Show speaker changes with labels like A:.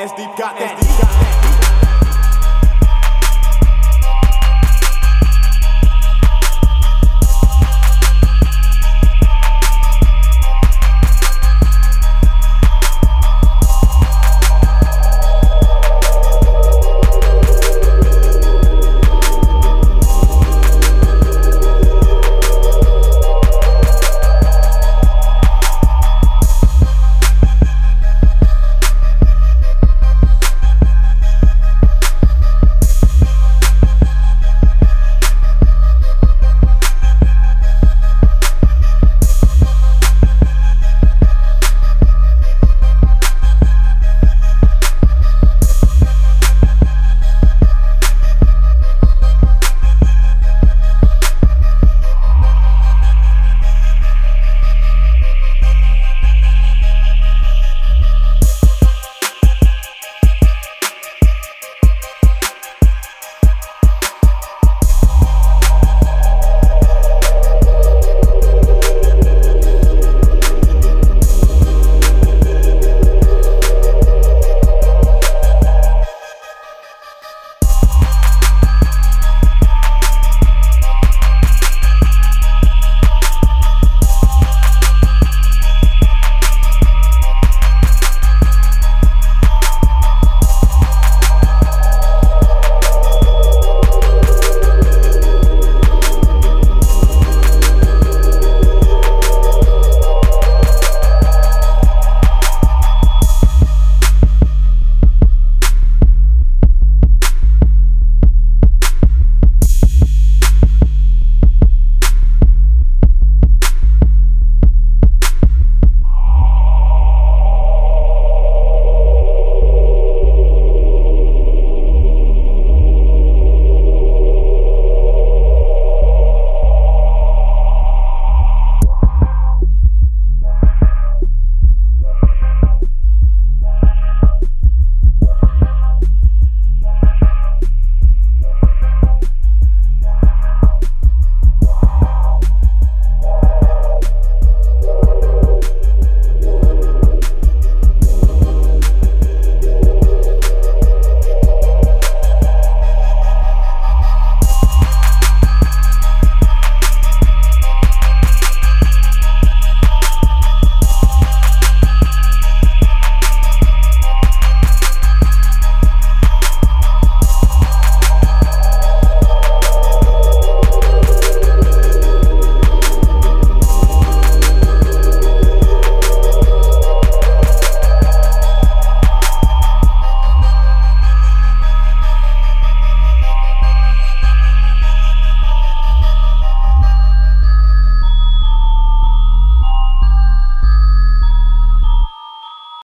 A: Deep got that.